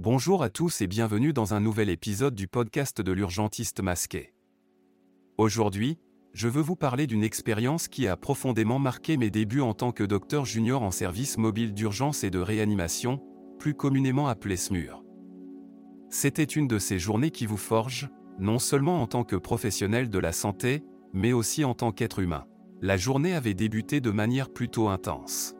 Bonjour à tous et bienvenue dans un nouvel épisode du podcast de l'urgentiste masqué. Aujourd'hui, je veux vous parler d'une expérience qui a profondément marqué mes débuts en tant que docteur junior en service mobile d'urgence et de réanimation, plus communément appelé SMUR. C'était une de ces journées qui vous forgent, non seulement en tant que professionnel de la santé, mais aussi en tant qu'être humain. La journée avait débuté de manière plutôt intense.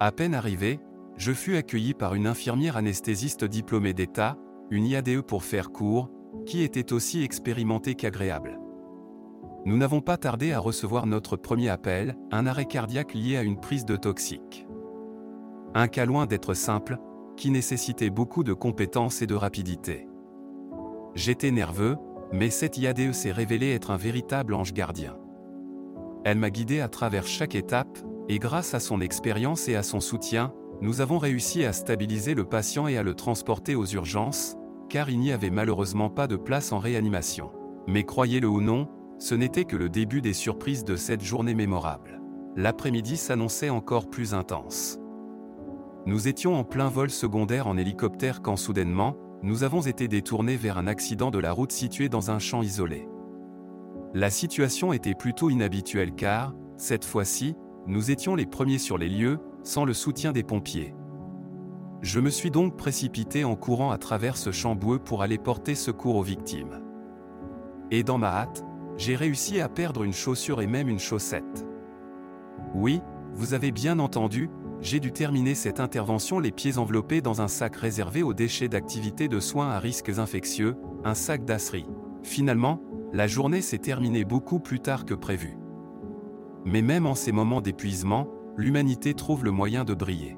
À peine arrivé, je fus accueilli par une infirmière anesthésiste diplômée d'État, une IADE pour faire court, qui était aussi expérimentée qu'agréable. Nous n'avons pas tardé à recevoir notre premier appel, un arrêt cardiaque lié à une prise de toxique. Un cas loin d'être simple, qui nécessitait beaucoup de compétences et de rapidité. J'étais nerveux, mais cette IADE s'est révélée être un véritable ange gardien. Elle m'a guidé à travers chaque étape, et grâce à son expérience et à son soutien, nous avons réussi à stabiliser le patient et à le transporter aux urgences, car il n'y avait malheureusement pas de place en réanimation. Mais croyez-le ou non, ce n'était que le début des surprises de cette journée mémorable. L'après-midi s'annonçait encore plus intense. Nous étions en plein vol secondaire en hélicoptère quand soudainement, nous avons été détournés vers un accident de la route situé dans un champ isolé. La situation était plutôt inhabituelle car, cette fois-ci, nous étions les premiers sur les lieux, sans le soutien des pompiers. Je me suis donc précipité en courant à travers ce champ boueux pour aller porter secours aux victimes. Et dans ma hâte, j'ai réussi à perdre une chaussure et même une chaussette. Oui, vous avez bien entendu, j'ai dû terminer cette intervention les pieds enveloppés dans un sac réservé aux déchets d'activités de soins à risques infectieux, un sac d'asserie. Finalement, la journée s'est terminée beaucoup plus tard que prévu. Mais même en ces moments d'épuisement, l'humanité trouve le moyen de briller.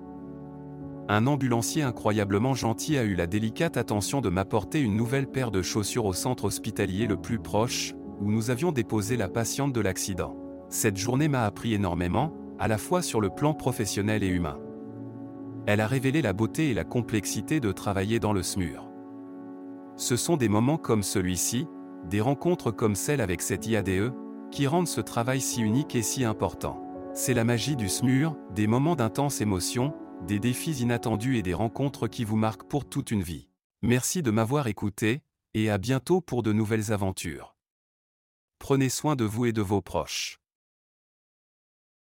Un ambulancier incroyablement gentil a eu la délicate attention de m'apporter une nouvelle paire de chaussures au centre hospitalier le plus proche, où nous avions déposé la patiente de l'accident. Cette journée m'a appris énormément, à la fois sur le plan professionnel et humain. Elle a révélé la beauté et la complexité de travailler dans le SMUR. Ce sont des moments comme celui-ci, des rencontres comme celle avec cette IADE, qui rendent ce travail si unique et si important. C'est la magie du SMUR, des moments d'intense émotion, des défis inattendus et des rencontres qui vous marquent pour toute une vie. Merci de m'avoir écouté, et à bientôt pour de nouvelles aventures. Prenez soin de vous et de vos proches.